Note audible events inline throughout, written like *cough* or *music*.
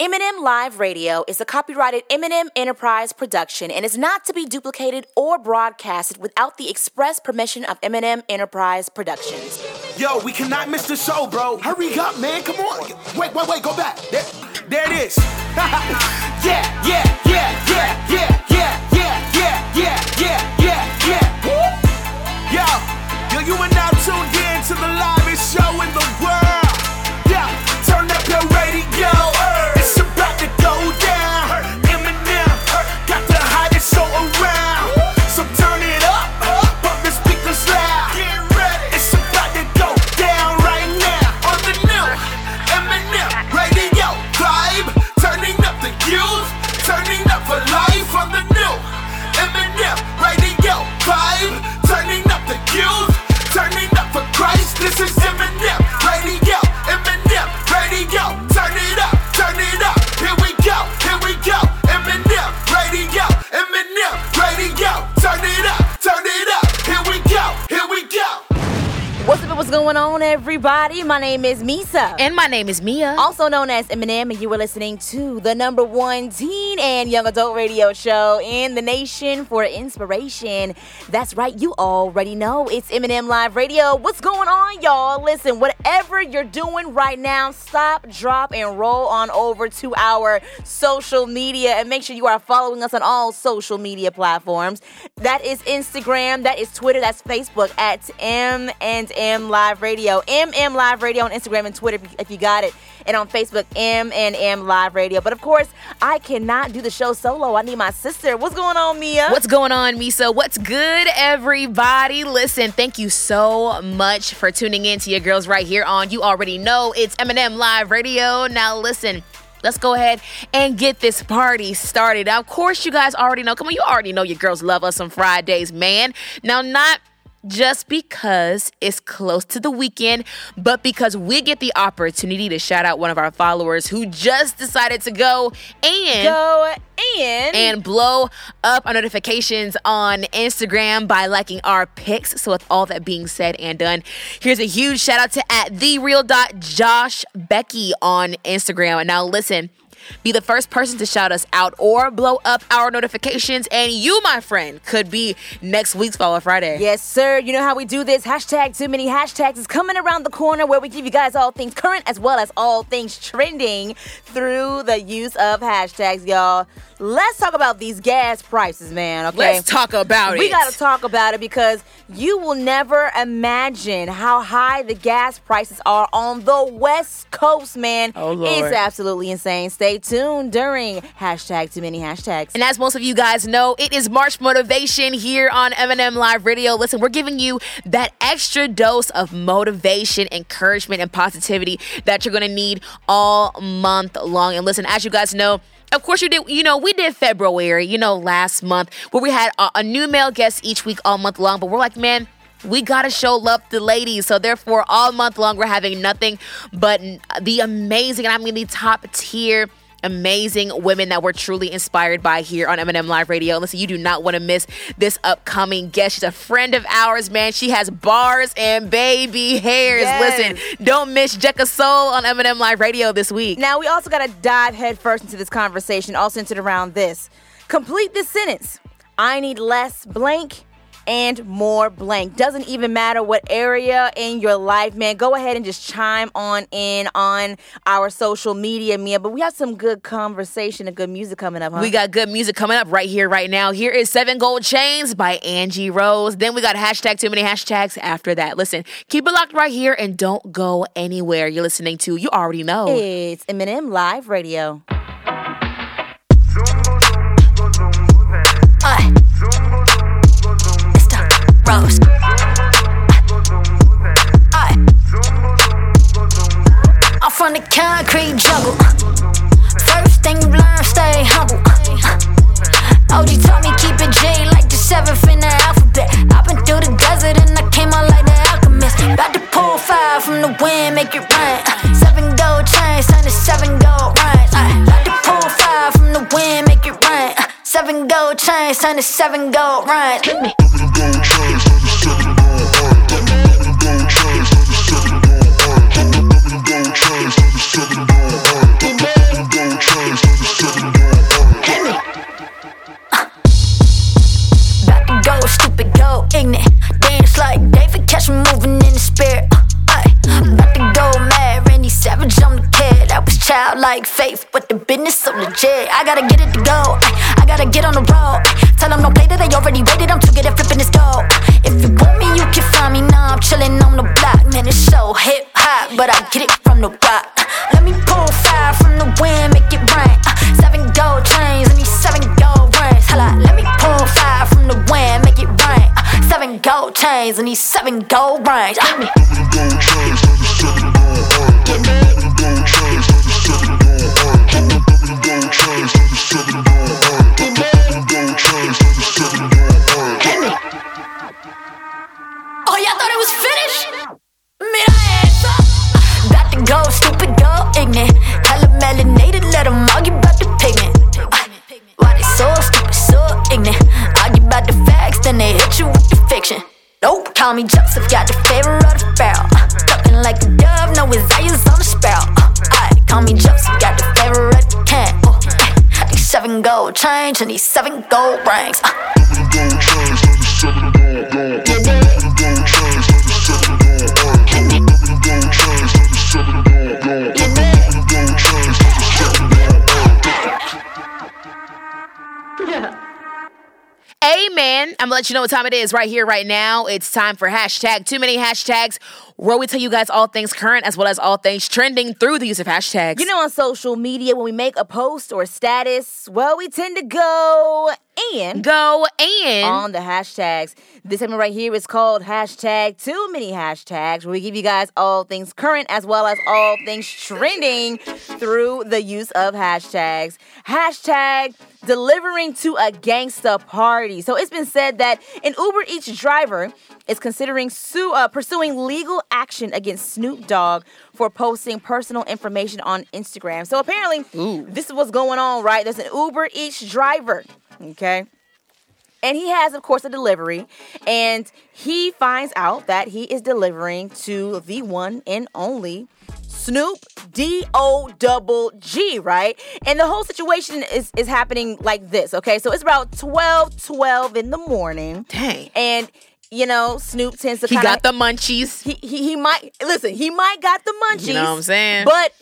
M&M Live Radio is a copyrighted M&M Enterprise production and is not to be duplicated or broadcasted without the express permission of M&M Enterprise Productions. Yo, we cannot miss the show, bro. Hurry up, man. Come on. Wait, wait, wait. Go back. There, there it is. yeah, yeah, yeah, yeah, yeah, yeah, yeah, yeah, yeah, yeah, yeah, yeah. Yo, yo, you are now tuned in to the livest show in the world. What's going on, everybody? My name is Meesa. And my name is Meah. also known as M&M, and you were listening to the number one teen and young adult radio show in the nation for inspiration. That's right, you already know it's M&M Live Radio. What's going on, y'all? Listen, whatever you're doing right now, stop, drop, and roll on over to our social media and make sure you are following us on all social media platforms. That is Instagram, that is Twitter, that's Facebook at M and M Live Radio. MM Live Radio on Instagram and Twitter if you- if you got it. And on Facebook, M and M Live Radio. But of course, I cannot do the show solo. I need my sister. What's going on, Meah? What's going on, Meesa? What's good, everybody? Listen, thank you so much for tuning in to your girls right here on You Already Know It's M&M Live Radio. Now, listen. Let's go ahead and get this party started. Now, of course, you guys already know. Come on, you already know your girls love us on Fridays, man. Now, not just because it's close to the weekend, but because we get the opportunity to shout out one of our followers who just decided to go and Go and and blow up our notifications on Instagram by liking our pics. So with all that being said and done, here's a huge shout out to at the real dot Josh Becky on Instagram. And now listen. Be the first person to shout us out or blow up our notifications, and you, my friend, could be next week's Follow Friday. Yes, sir. You know how we do this. Hashtag too many hashtags is coming around the corner where we give you guys all things current as well as all things trending through the use of hashtags, y'all. Let's talk about these gas prices, man. Okay. Let's talk about we it. We got to talk about it because you will never imagine how high the gas prices are on the West Coast, man. Oh, Lord. It's absolutely insane. Stay tuned during hashtag too many hashtags. And as most of you guys know, it is March Motivation here on M&M Live Radio. Listen, we're giving you that extra dose of motivation, encouragement, and positivity that you're gonna need all month long. And listen, as you guys know, of course, you did. You know, we did February. You know, last month where we had a, a new male guest each week all month long. But we're like, man, we gotta show love to the ladies. So therefore, all month long, we're having nothing but the amazing, and I mean the top tier amazing women that we're truly inspired by here on M&M Live Radio. Listen, you do not want to miss this upcoming guest. She's a friend of ours, man. She has bars and baby hairs. Yes. Listen, don't miss Jekasole on M&M Live Radio this week. Now, we also got to dive headfirst into this conversation, all centered around this. Complete this sentence I need less blank and more blank. Doesn't even matter what area in your life, man. Go ahead and just chime on in on our social media, Meah. But we have some good conversation and good music coming up, huh? We got good music coming up right here, right now. Here is Seven Gold Chains by Angie Rose. Then we got hashtag too many hashtags after that. Listen, keep it locked right here and don't go anywhere. You're listening to, you already know. It's M&M Live Radio. Rose. Ay. I'm from the concrete jungle. First thing you learn, stay humble. OG taught me keep it J like the seventh in the alphabet. I've been through the desert and I came out like the alchemist. About to pull fire from the wind, make it rain. Seven gold chains, turn to seven gold seven gold chains, turn to seven gold runs. With me. Stupid, go ignorant. Dance like David, catch me moving in the spirit. About to go mad, Randy Savage, I'm the kid. I was childlike faith, but the business so legit. I gotta get it to go. Ay, gotta get on the road. Tell them no play that they already waited. I'm too good at flipping this dough. If you want me, you can find me now. I'm chilling on the block. Man, it's so hip hop, but I get it from the rock. Let me pull fire from the wind, make it rain. Seven gold chains and these seven gold rings. Hold on, let me pull fire from the wind, make it rain. Uh, seven gold chains and these seven gold rings. Uh, Oh, was finished? Ain't so. About to go stupid, go ignorant. Hella melanated, let them argue about the pigment. Uh, why they so stupid, so ignorant? Argue about the facts, then they hit you with the fiction. Nope, call me Joseph, got the favor of the pharaoh. Uh, talking like a dove, no eyes on the sparrow. Uh, aye, call me Joseph, got the favor of the king. Uh, these seven gold chains and these seven gold rings. Uh, Amen. I'm gonna let you know what time it is right here, right now. It's time for hashtag too many hashtags, where we tell you guys all things current as well as all things trending through the use of hashtags. You know, on social media, when we make a post or a status, well, we tend to go and go and on the hashtags. This segment right here is called hashtag too many hashtags, where we give you guys all things current as well as all things trending through the use of hashtags. Hashtag delivering to a gangsta party. So it's been said that an Uber Eats driver is considering sue, uh, pursuing legal action against Snoop Dogg for posting personal information on Instagram. So apparently, this is what's going on, right? There's an Uber Eats driver, okay? And he has, of course, a delivery, and he finds out that he is delivering to the one and only Snoop D O double G, right? And the whole situation is is happening like this, okay? So it's about 12 12 in the morning. Dang. And you know, Snoop tends to he kind got the munchies. he, he he might listen, he might got the munchies. You know what I'm saying? But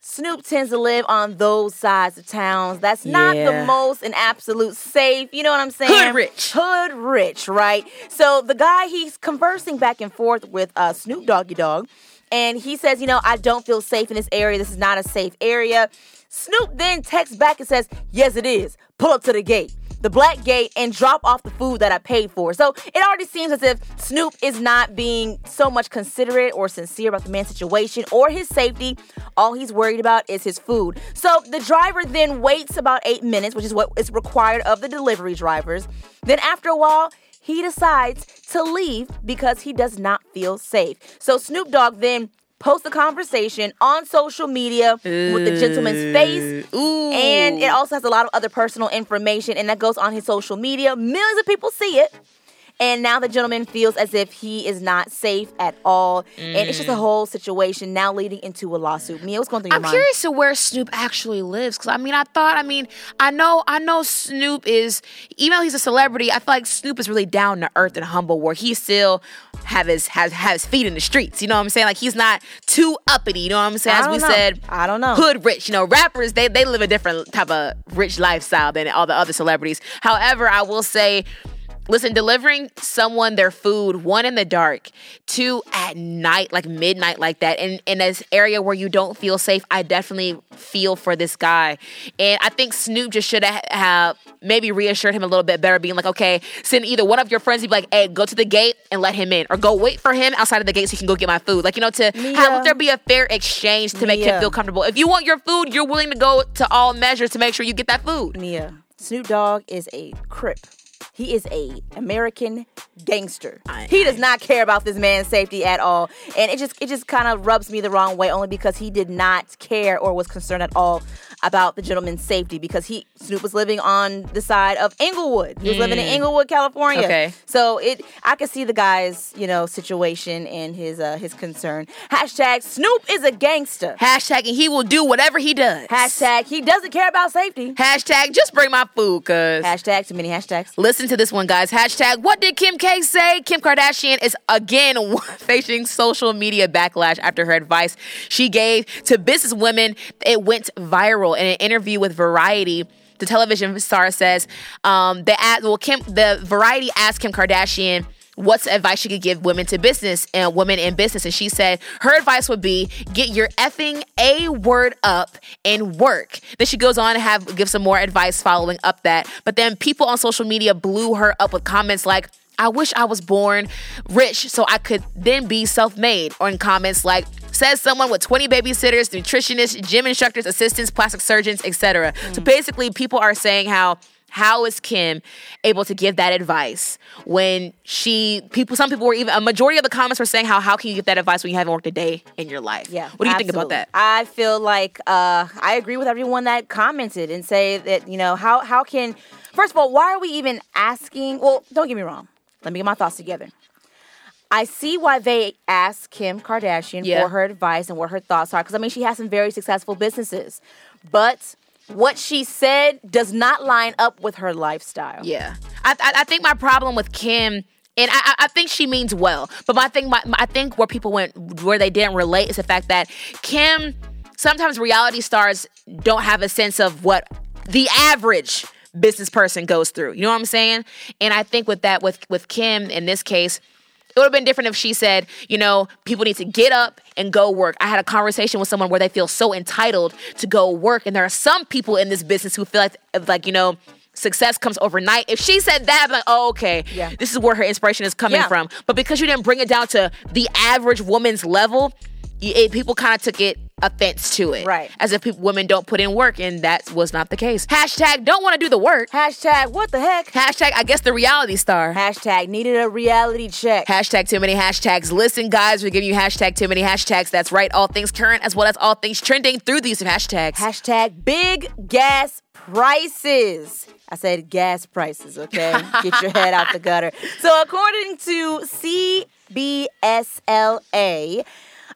Snoop tends to live on those sides of towns. That's not the most and absolute safe. You know what I'm saying? Hood rich. Hood rich, right? So the guy he's conversing back and forth with uh, Snoop Doggy Dog, and he says, you know, I don't feel safe in this area. This is not a safe area. Snoop then texts back and says, Yes, it is. Pull up to the gate. The black gate and drop off the food that I paid for. So it already seems as if Snoop is not being so much considerate or sincere about the man's situation or his safety. All he's worried about is his food. So the driver then waits about eight minutes, which is what is required of the delivery drivers. Then after a while, he decides to leave because he does not feel safe. So Snoop Dogg then posts a conversation on social media with the gentleman's face. Ooh. And it also has a lot of other personal information, and that goes on his social media. Millions of people see it. And now the gentleman feels as if he is not safe at all. And it's just a mm. whole situation now leading into a lawsuit. Meah, what's going through your I'm mind? curious to where Snoop actually lives because I mean I thought I mean I know I know Snoop is even though he's a celebrity I feel like Snoop is really down to earth and humble where he still have his has have his feet in the streets you know what I'm saying like he's not too uppity you know what I'm saying as we know. said I don't know. hood rich you know rappers they they live a different type of rich lifestyle than all the other celebrities however I will say Listen, delivering someone their food, one in the dark, two at night, like midnight, like that, in, in this area where you don't feel safe, I definitely feel for this guy. And I think Snoop just should have maybe reassured him a little bit better, being like, okay, send either one of your friends, be like, hey, go to the gate and let him in, or go wait for him outside of the gate so he can go get my food. Like, you know, to Meah. have there be a fair exchange to make him feel comfortable. If you want your food, you're willing to go to all measures to make sure you get that food. Meah, Snoop Dogg is a crip. He is a American gangster. I- he does not care about this man's safety at all, and it just it just kind of rubs me the wrong way only because he did not care or was concerned at all about the gentleman's safety because he Snoop was living on the side of Inglewood. He was living in Inglewood, California. Okay. So it I could see the guy's, you know, situation and his uh his concern. Hashtag Snoop is a gangster. Hashtag, and he will do whatever he does. Hashtag he doesn't care about safety. Hashtag, just bring my food, cuz. Hashtag too many hashtags. Listen Listen to this one, guys. Hashtag what did Kim K say? Kim Kardashian is again *laughs* facing social media backlash after her advice she gave to business women. It went viral in an interview with Variety the television star says um, the ad, well Kim the Variety asked Kim Kardashian what's advice she could give women to business and women in business and she said her advice would be get your effing a word up and work then she goes on to have give some more advice following up that but then people on social media blew her up with comments like I wish I was born rich so I could then be self made. Or in comments like, says someone with 20 babysitters, nutritionists, gym instructors, assistants, plastic surgeons, etc. Mm. So basically, people are saying how how is Kim able to give that advice when she people some people were even a majority of the comments were saying how how can you give that advice when you haven't worked a day in your life? Yeah. What do you absolutely. think about that? I feel like uh, I agree with everyone that commented and say that you know how how can first of all why are we even asking? Well, don't get me wrong. Let me get my thoughts together. I see why they asked Kim Kardashian Yeah. for her advice and what her thoughts are. Because, I mean, she has some very successful businesses. But what she said does not line up with her lifestyle. Yeah, I, I, I think my problem with Kim, and I, I- think she means well, but my thing, my, my- I think where people went, where they didn't relate, is the fact that Kim, sometimes reality stars don't have a sense of what the average business person goes through. You know what I'm saying? And I think with that, with with Kim in this case. It would have been different if she said, you know, people need to get up and go work. I had a conversation with someone where they feel so entitled to go work, and there are some people in this business who feel like, like you know, success comes overnight. If she said that, I'm like, oh, okay, Yeah. this is where her inspiration is coming Yeah. from. But because you didn't bring it down to the average woman's level, it, people kind of took it offense to it, Right. As if people, women don't put in work, and that was not the case. Hashtag don't want to do the work. Hashtag what the heck? Hashtag I guess the reality star. Hashtag needed a reality check. Hashtag too many hashtags. Listen, guys, we're giving you hashtag too many hashtags. That's right, all things current as well as all things trending through these hashtags. Hashtag big gas prices. I said gas prices, okay? *laughs* Get your head out the gutter. So, according to CBSLA,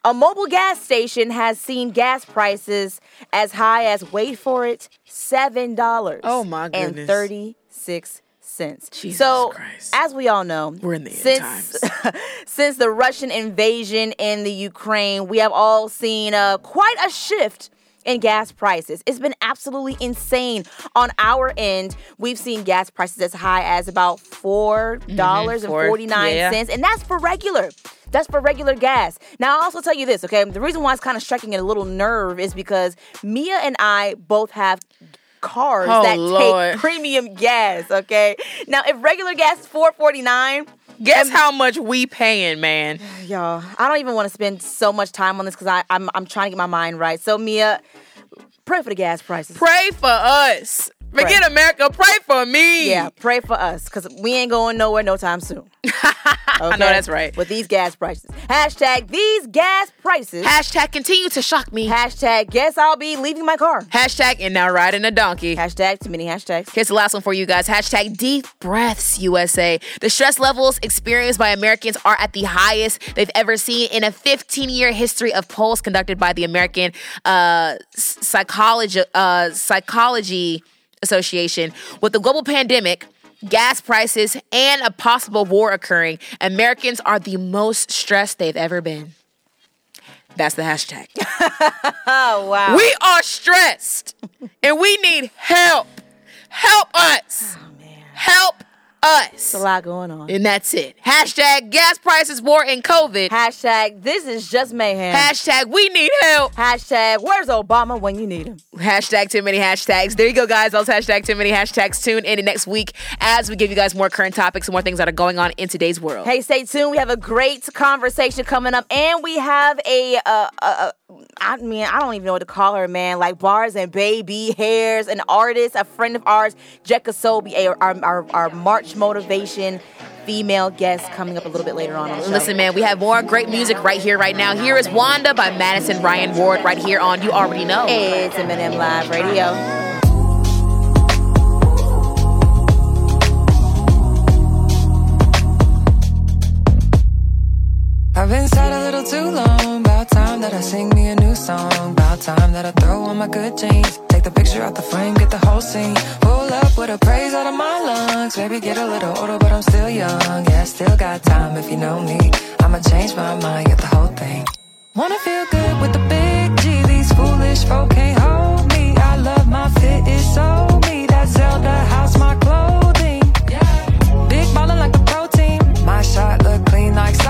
a mobile gas station has seen gas prices as high as, wait for it, $7. Oh, my And 36 cents. Jesus so, Christ. as we all know, We're in the end since, *laughs* since the Russian invasion in the Ukraine, we have all seen uh, quite a shift in gas prices. It's been absolutely insane. On our end, we've seen gas prices as high as about mm-hmm. four dollars mm-hmm. forty nine yeah. and that's for regular. That's for regular gas. Now, I'll also tell you this, okay? The reason why it's kind of striking a little nerve is because Meah and I both have cars oh, that Lord. take premium gas, okay? Now, if regular gas is 449, Guess and, how much we paying, man. Y'all, I don't even want to spend so much time on this because I'm I'm trying to get my mind right. So Meah, pray for the gas prices. Pray for us. Forget Pray. America. Pray for me. Yeah, pray for us because we ain't going nowhere no time soon. *laughs* I know that's right. With these gas prices. Hashtag these gas prices. Hashtag continue to shock me. Hashtag guess I'll be leaving my car. Hashtag and now riding a donkey. Hashtag too many hashtags. Here's the last one for you guys. Hashtag deep breaths USA. The stress levels experienced by Americans are at the highest they've ever seen in a 15 year history of polls conducted by the American uh, Psychology, uh, Psychology Association. With the global pandemic, gas prices, and a possible war occurring, Americans are the most stressed they've ever been. That's the hashtag. Oh *laughs* *laughs* wow. We are stressed and we need help. Help us. Oh, help us. a lot going on. And that's it. Hashtag gas prices, war, and COVID. Hashtag this is just mayhem. Hashtag we need help. Hashtag where's Obama when you need him? Hashtag too many hashtags. There you go, guys. Those hashtag too many hashtags. Tune in next week as we give you guys more current topics and more things that are going on in today's world. Hey, stay tuned. We have a great conversation coming up, and we have a, uh, uh, uh, I mean, I don't even know what to call her, man. Like bars and baby hairs, an artist, a friend of ours, Jekka Sobi, a- our, our, our March motivation female guest coming up a little bit later on. on. Listen, man, we have more great music right here, right now. Here is Wanda by Madison Ryan Ward right here on You Already Know. It's M&M Live Radio. I've been sad a little too long. About time that I sing me a new song. About time that I throw on my good jeans. Take the picture out the frame, get the whole scene. Pull up with a praise out of my lungs. Maybe get a little older, but I'm still young. Yeah, still got time if you know me. I'ma change my mind, get the whole thing. Wanna feel good with the big G. These foolish folk can't hold me. I love my fit, it's so me. That Zelda house, my clothing. Yeah. Big ballin' like the protein. My shot look clean like Sophie.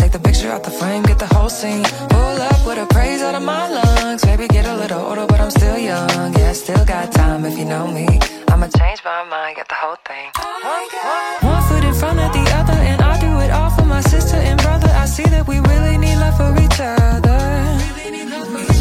Take the picture out the frame, get the whole scene. Pull up with a praise out of my lungs. Maybe get a little older, but I'm still young. Yeah, still got time if you know me. I'ma change my mind, get the whole thing. One foot in front of the other, and I do it all for my sister and brother. I see that we really need love for each other. If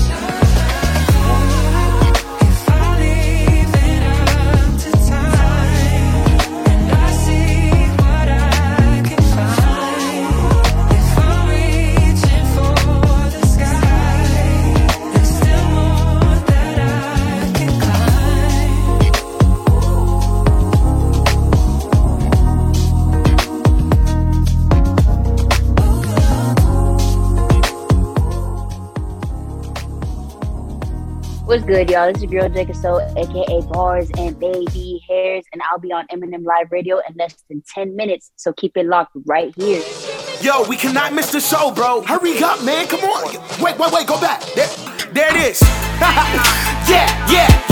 What's good, y'all? This is your girl Jekasole, aka Bars and Baby Hairs, and I'll be on M&M Live Radio in less than 10 minutes. So keep it locked right here. Yo, we cannot miss the show, bro. Hurry up, man. Come on. Wait, wait, wait. Go back. There, there it is. *laughs* yeah, yeah,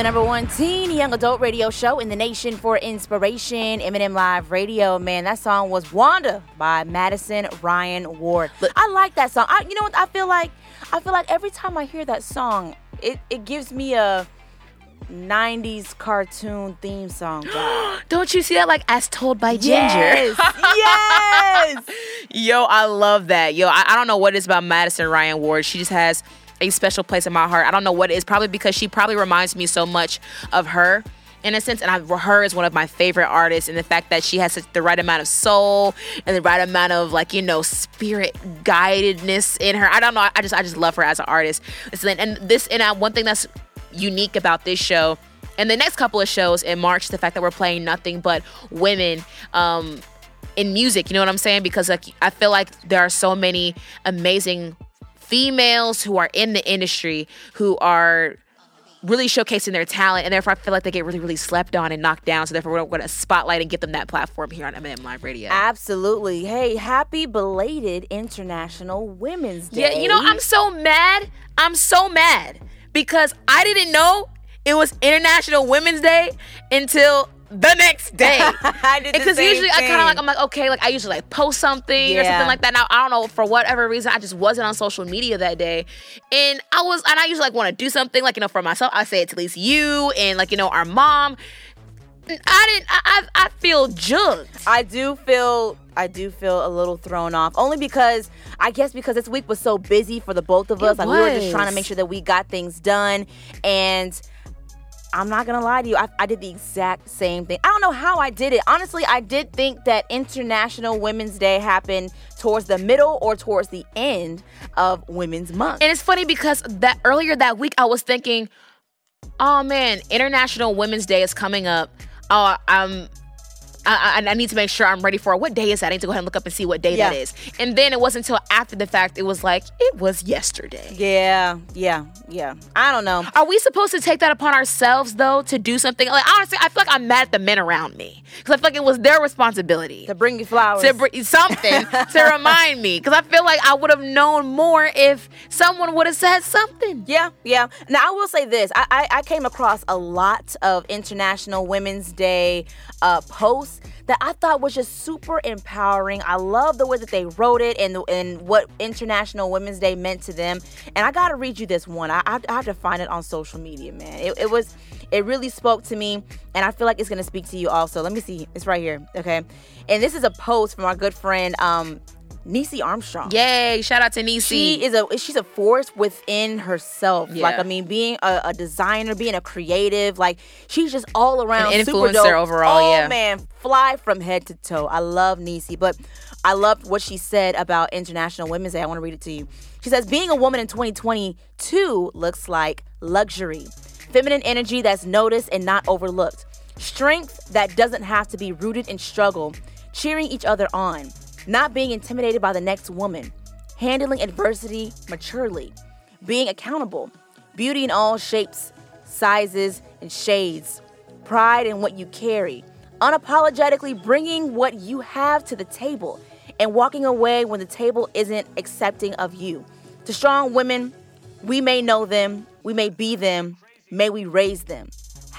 the number one teen young adult radio show in the nation for inspiration, M&M Live Radio. Man, that song was Wanda by Madison Ryan Ward. I like that song. I, you know what? I feel like I feel like every time I hear that song, it, it gives me a 90s cartoon theme song. *gasps* Don't you see that? Like as told by Ginger. Yes, *laughs* yes. Yo, I love that. Yo, I, I don't know what it is about Madison Ryan Ward. She just has a special place in my heart. I don't know what it is. Probably because she probably reminds me so much of her. In a sense, and I, her is one of my favorite artists, and the fact that she has such, the right amount of soul and the right amount of like you know spirit guidedness in her. I don't know. I just I just love her as an artist. And this and uh, one thing that's unique about this show and the next couple of shows in March, the fact that we're playing nothing but women um, in music. You know what I'm saying? Because like I feel like there are so many amazing females who are in the industry who are really showcasing their talent, and therefore I feel like they get really, really slept on and knocked down. So therefore, we're going to spotlight and give them that platform here on M&M Live Radio. Absolutely. Hey, happy belated International Women's Day. Yeah, you know, I'm so mad. I'm so mad because I didn't know it was International Women's Day until the next day. *laughs* I did the Because usually I kind of like I'm like okay, like I usually like post something or something like that. Now I don't know for whatever reason I just wasn't on social media that day, and I was and I usually like want to do something like you know for myself. I say it to at least you and like you know our mom. I didn't. I I, I feel jugged. I do feel I do feel a little thrown off. Only because I guess because this week was so busy for the both of It us. Like we were just trying to make sure that we got things done. And I'm not gonna lie to you, I, I did the exact same thing. I don't know how I did it. Honestly, I did think that International Women's Day happened towards the middle or towards the end of Women's Month. And it's funny because that earlier that week I was thinking, oh man, International Women's Day is coming up. Oh, I'm I, I, I need to make sure I'm ready for it. What day is that? I need to go ahead and look up and see what day that Yeah. is. And then it wasn't until after the fact it was like it was yesterday. Yeah, yeah, yeah. I don't know. Are we supposed to take that upon ourselves though to do something? Like honestly, I feel like I'm mad at the men around me because I feel like it was their responsibility To bring you flowers. to bring something *laughs* to remind me because I feel like I would have known more if someone would have said something. Yeah, yeah. Now I will say this: I, I, I came across a lot of International Women's Day uh, posts that I thought was just super empowering. I love the way that they wrote it and and what International Women's Day meant to them. And I gotta read you this one. I, I, I have to find it on social media, man. It, it was it really spoke to me, and I feel like it's gonna speak to you also. Let me see. It's right here. Okay, and this is a post from our good friend um, Niecy Armstrong. Yay! Shout out to Nisi. She is a she's a force within herself. Like I mean, being a, a designer, being a creative, like she's just all around An influencer dope. overall, Oh yeah. man, fly from head to toe. I love Nisi, but I loved what she said about International Women's Day. I want to read it to you. She says, "Being a woman in 2022 looks like luxury, feminine energy that's noticed and not overlooked, strength that doesn't have to be rooted in struggle, cheering each other on." Not being intimidated by the next woman, handling adversity maturely, being accountable, beauty in all shapes, sizes, and shades, pride in what you carry, unapologetically bringing what you have to the table, and walking away when the table isn't accepting of you. To strong women, we may know them, we may be them, may we raise them.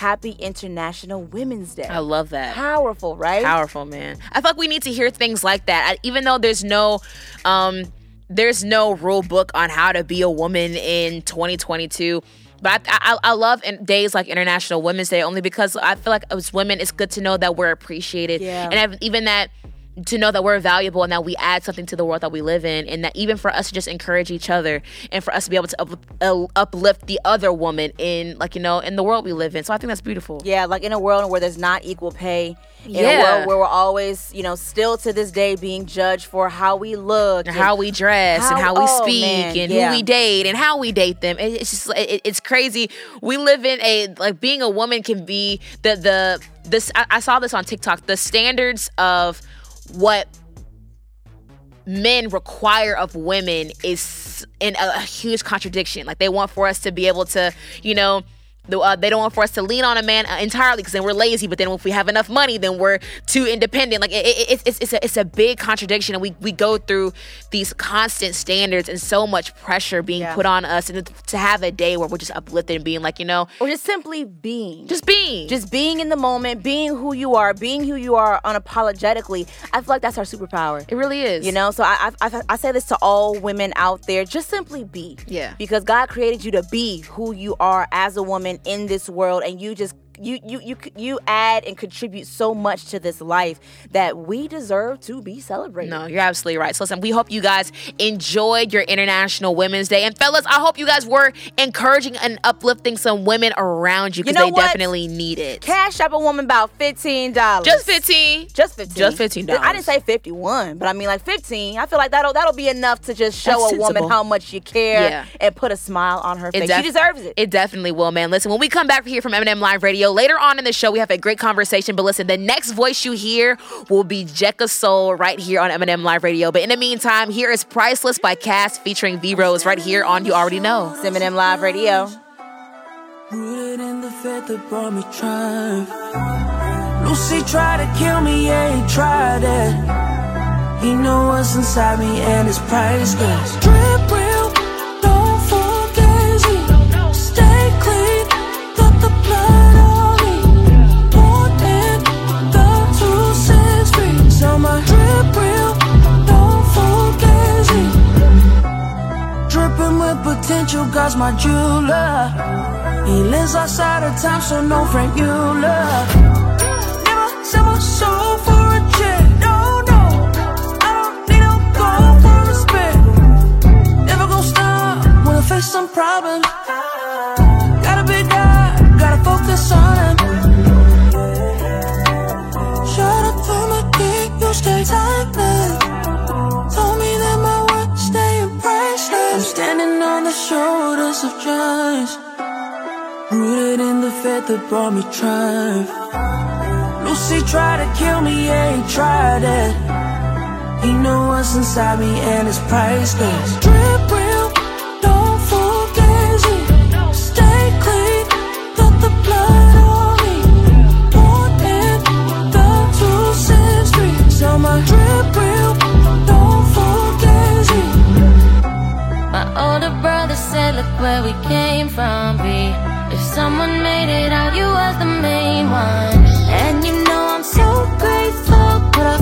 Happy International Women's Day. I love that. Powerful, right? powerful man i feel like we need to hear things like that I, even though there's no um there's no rule book on how to be a woman in 2022 but I, I, I love in days like International Women's Day only because I feel like as women, it's good to know that we're appreciated, Yeah. and I've, even that to know that we're valuable and that we add something to the world that we live in, and that even for us to just encourage each other and for us to be able to up, uh, uplift the other woman in like you know in the world we live in. So I think that's beautiful. Yeah, like in a world where there's not equal pay, in a Yeah. world where we're always, you know, still to this day being judged for how we look, and how we dress and How- how we oh, speak man, and yeah. who we date and how we date them. It's just it, it's crazy. We live in a like being a woman can be the the this I, I saw this on TikTok. The standards of what men require of women is in a, a huge contradiction. Like they want for us to be able to, you know. Uh, they don't want for us to lean on a man uh, entirely because then we're lazy. But then if we have enough money, then we're too independent. Like it, it, it's, it's, it's, a, it's a big contradiction, and we, we go through these constant standards and so much pressure being Yeah. put on us. And to, to have a day where we're just uplifted and being like, you know, or just simply being. just being, just being in the moment, being who you are, being who you are unapologetically. I feel like that's our superpower. it really is. You know, so I, I I I say this to all women out there: just simply be. Yeah. Because God created you to be who you are as a woman in this world, and you just you you you you add and contribute so much to this life that we deserve to be celebrated. No, you're absolutely right. So listen, we hope you guys enjoyed your International Women's Day. And fellas, I hope you guys were encouraging and uplifting some women around you because know they what? definitely need it. Cash up a woman about fifteen dollars. Just 15. Just fifteen. Just $15. I didn't say fifty-one, but I mean like fifteen. I feel like that'll that'll be enough to just show That's a woman how much you care Yeah. and put a smile on her face. def- she deserves it. It definitely will, man. Listen, when we come back here from M&M Live Radio, later on in the show, we have a great conversation. But listen, the next voice you hear will be Jekasole right here on M&M Live Radio. But in the meantime, here is Priceless by Cass featuring V Rose right here on You Already Know. It's M&M Live Radio. Rooted in the that brought me triumph. Lucy tried to kill me, yeah, he tried it. He know what's inside me and it's priceless. Drip my drip real, don't. Dripping with potential, God's my jeweler. He lives outside of time, so no Franck Muller. Never giants. Rooted in the faith that brought me triumph. Lucy tried to kill me, yeah, he tried it. He knew what's inside me and it's priceless. Drip real, don't forget it. Stay clean, got the blood on me. Born in the two centuries. So my drip real, don't forget it. My older Look where we came from, B. If someone made it out, you was the main one. And you know I'm so grateful. Put up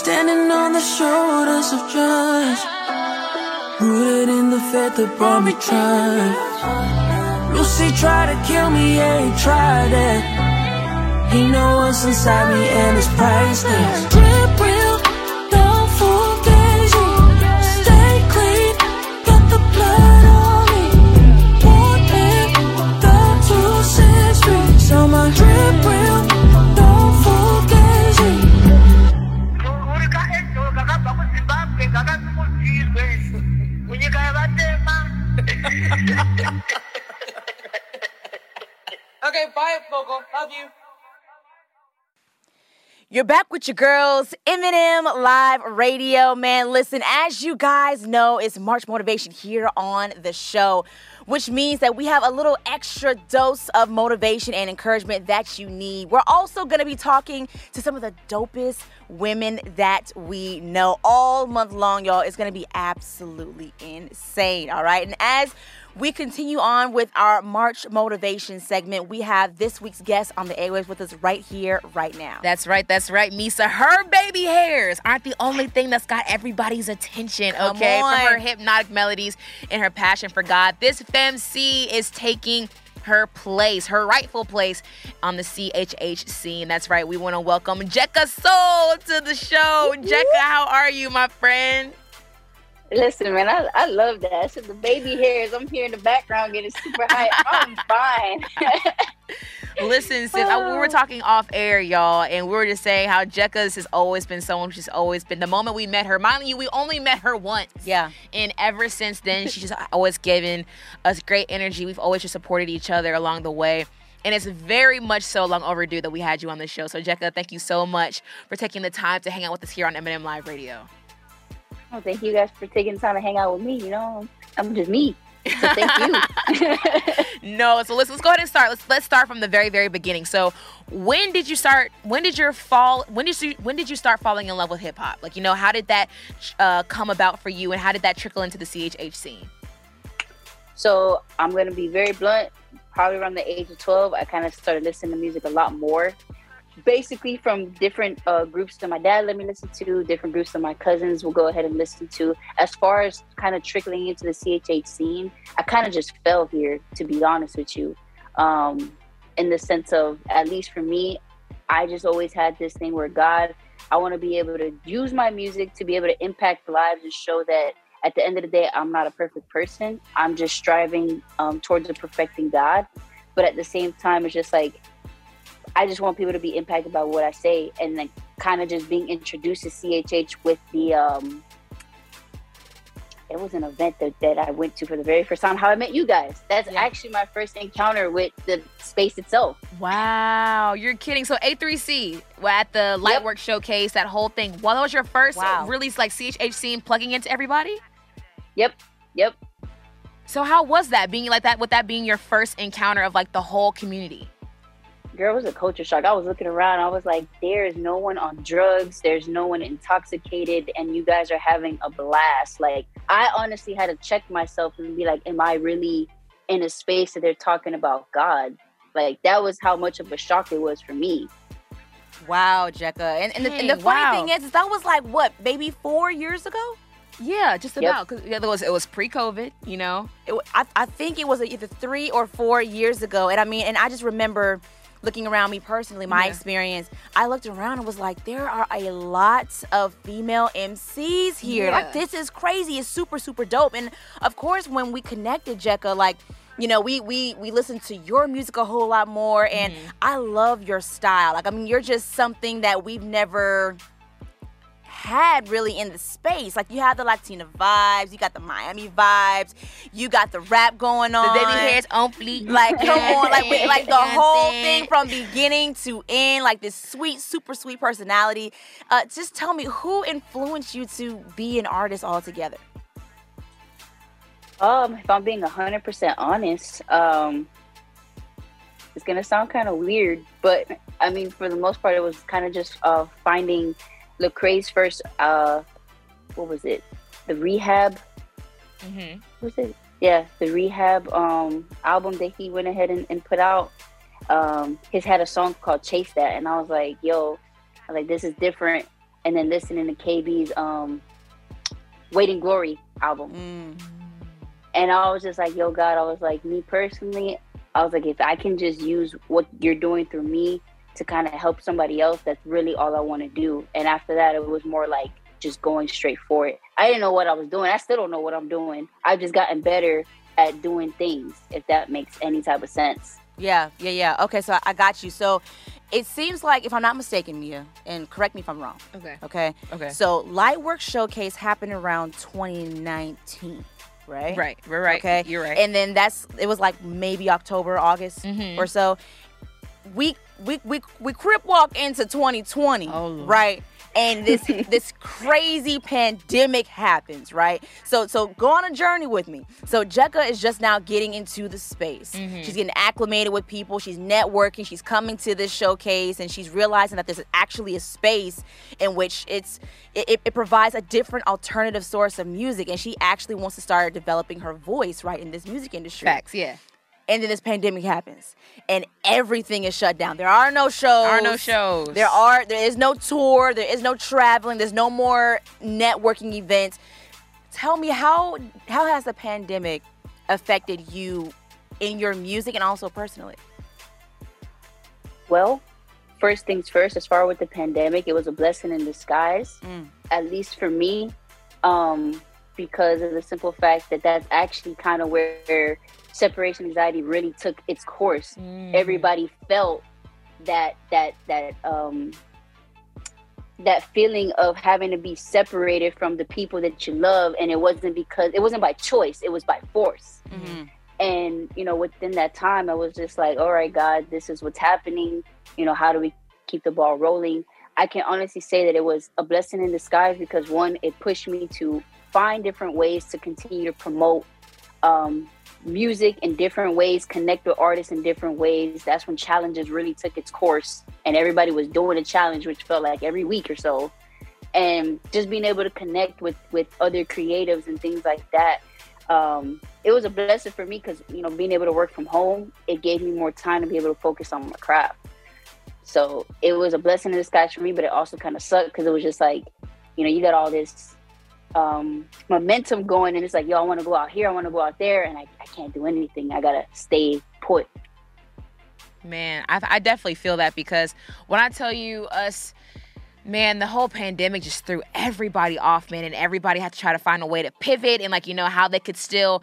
standing on the shoulders of giants, rooted in the faith that brought me triumph. Lucy tried to kill me, yeah, he tried it. He knows what's inside me and it's priceless. Drip real, don't forget Okay, bye, Fogo. Love you. You're back with your girls, M&M Live Radio. Man, listen, as you guys know, it's March Motivation here on the show, which means that we have a little extra dose of motivation and encouragement that you need. We're also going to be talking to some of the dopest women that we know all month long, y'all. It's going to be absolutely insane, all right? And as we continue on with our March motivation segment. We have this week's guest on the airwaves with us right here, right now. That's right, that's right, Meesa. Her baby hairs aren't the only thing that's got everybody's attention, Come okay? on. From her hypnotic melodies and her passion for God, this FemC is taking her place, her rightful place on the CHH scene. That's right, we want to welcome Jekasole to the show. Jekka, how are you, my friend? Listen, man, I, I love that. So the baby hairs, I'm here in the background getting super high. I'm *laughs* fine. *laughs* Listen, sis, I- we were oh. talking off air, y'all, and we were just saying how Jekka's has always been someone she's always been. The moment we met her, mind you, we only met her once. Yeah. And ever since then, she's just always given us great energy. We've always just supported each other along the way. And it's very much so long overdue that we had you on the show. So, Jekka, thank you so much for taking the time to hang out with us here on M&M Live Radio. oh, thank you guys for taking the time to hang out with me. You know, I'm just me. So thank you. *laughs* No, so let's let's go ahead and start. Let's let's start from the very very beginning. So, when did you start? When did your fall? When did you when did you start falling in love with hip hop? Like you know, how did that uh, come about for you, and how did that trickle into the CHH scene? So I'm gonna be very blunt. Probably around the age of 12, I kind of started listening to music a lot more. Basically, from different uh, groups that my dad let me listen to, different groups that my cousins will go ahead and listen to. As far as kind of trickling into the CHH scene, I kind of just fell here, to be honest with you. Um, in the sense of, at least for me, I just always had this thing where God, I want to be able to use my music to be able to impact lives and show that at the end of the day, I'm not a perfect person. I'm just striving um, towards a perfecting God. But at the same time, it's just like, I just want people to be impacted by what I say and then kind of just being introduced to CHH with the, um, it was an event that, that I went to for the very first time, how I met you guys. That's Yeah. actually my first encounter with the space itself. Wow, you're kidding. So A3C at the Lightwork Showcase, that whole thing. Well, that was your first Wow. release, like CHH scene, plugging into everybody. Yep, yep. So how was that being like that? With that being your first encounter of like the whole community? Girl, it was a culture shock. I was looking around. I was like, there is no one on drugs. There's no one intoxicated, and you guys are having a blast. Like, I honestly had to check myself and be like, am I really in a space that they're talking about God? Like, that was how much of a shock it was for me. Wow, Jekka. And, and, the, and the Dang, funny wow. thing is, is, that was like, what, maybe four years ago? Yeah, just about. Cause yeah, it was it was pre-COVID, you know. It, I, I think it was either three or four years ago. And I mean, and I just remember looking around me personally, my Yeah. experience. I looked around and was like, there are a lot of female MCs here. Yeah. Like, this is crazy. It's super, super dope. And of course, when we connected, Jekka, like, you know, we we we listen to your music a whole lot more, and Mm-hmm. I love your style. Like, I mean, you're just something that we've never had really in the space. Like, you have the Latina vibes, you got the Miami vibes, you got the rap going on. The baby hair's on fleek. Like come on, like with, like the *laughs* You know what I'm whole thing from beginning to end, like this sweet, super sweet personality. Uh, just tell me who influenced you to be an artist altogether. Um, if I'm being hundred percent honest, um, it's gonna sound kind of weird, but I mean, for the most part, it was kind of just uh, finding Lecrae's first. Uh, what was it? The Rehab. Mhm. Was it? Yeah, the Rehab um, album that he went ahead and, and put out. Um, he's had a song called Chase That, and I was like, yo, was like this is different. And then listening to KB's um, Weight & Glory album Mm. and I was just like, yo, God, I was like, me personally, I was like, if I can just use what you're doing through me to kind of help somebody else, that's really all I want to do. And after that, it was more like just going straight for it. I didn't know what I was doing. I still don't know what I'm doing. I've just gotten better at doing things, if that makes any type of sense. Yeah, yeah, yeah. Okay, so I- I got you. So it seems like, if I'm not mistaken, Meah, and correct me if I'm wrong. Okay. Okay. Okay. So Lightwork Showcase happened around 2019, right? Right. Right. Right. Okay. You're right. And then that's it was like maybe October, August Mhm. or so. We we we we crip walk into 2020, Oh, right? And this *laughs* this crazy pandemic happens, right? So so go on a journey with me. So Jekka is just now getting into the space. Mm-hmm. She's getting acclimated with people. She's networking. She's coming to this showcase, and she's realizing that there's actually a space in which it's it, it- it provides a different alternative source of music, and she actually wants to start developing her voice right in this music industry Facts. Yeah. And then this pandemic happens and everything is shut down. There are no shows. Are no shows. there are there is no tour. There is no traveling. There's no more networking events. Tell me how how has the pandemic affected you in your music and also personally? Well, first things first, as far with the pandemic, it was a blessing in disguise, Mm. at least for me, um, because of the simple fact that that's actually kind of where separation anxiety really took its course. Everybody felt that that that um, that feeling of having to be separated from the people that you love, and it wasn't because it wasn't by choice; it was by force. And you know within that time i was just like all right god this is what's happening. You know how do we keep the ball rolling? I can honestly say that it was a blessing in disguise because one it pushed me to find different ways to continue to promote um, music in different ways connect with artists in different ways that's when challenges really took its course and everybody was doing a challenge which felt like every week or so. And just being able to connect with with other creatives and things like that um, it was a blessing for me because you know being able to work from home it gave me more time to be able to focus on my craft. So it was a blessing in disguise for me but it also kind of sucked because it was just like you know you got all this um, momentum going and it's like yo i want to go out here i want to go out there and I, I can't do anything i gotta stay put Man, I, I definitely feel that because when I tell you us, man, the whole pandemic just threw everybody off, man, and everybody had to try to find a way to pivot and like you know how they could still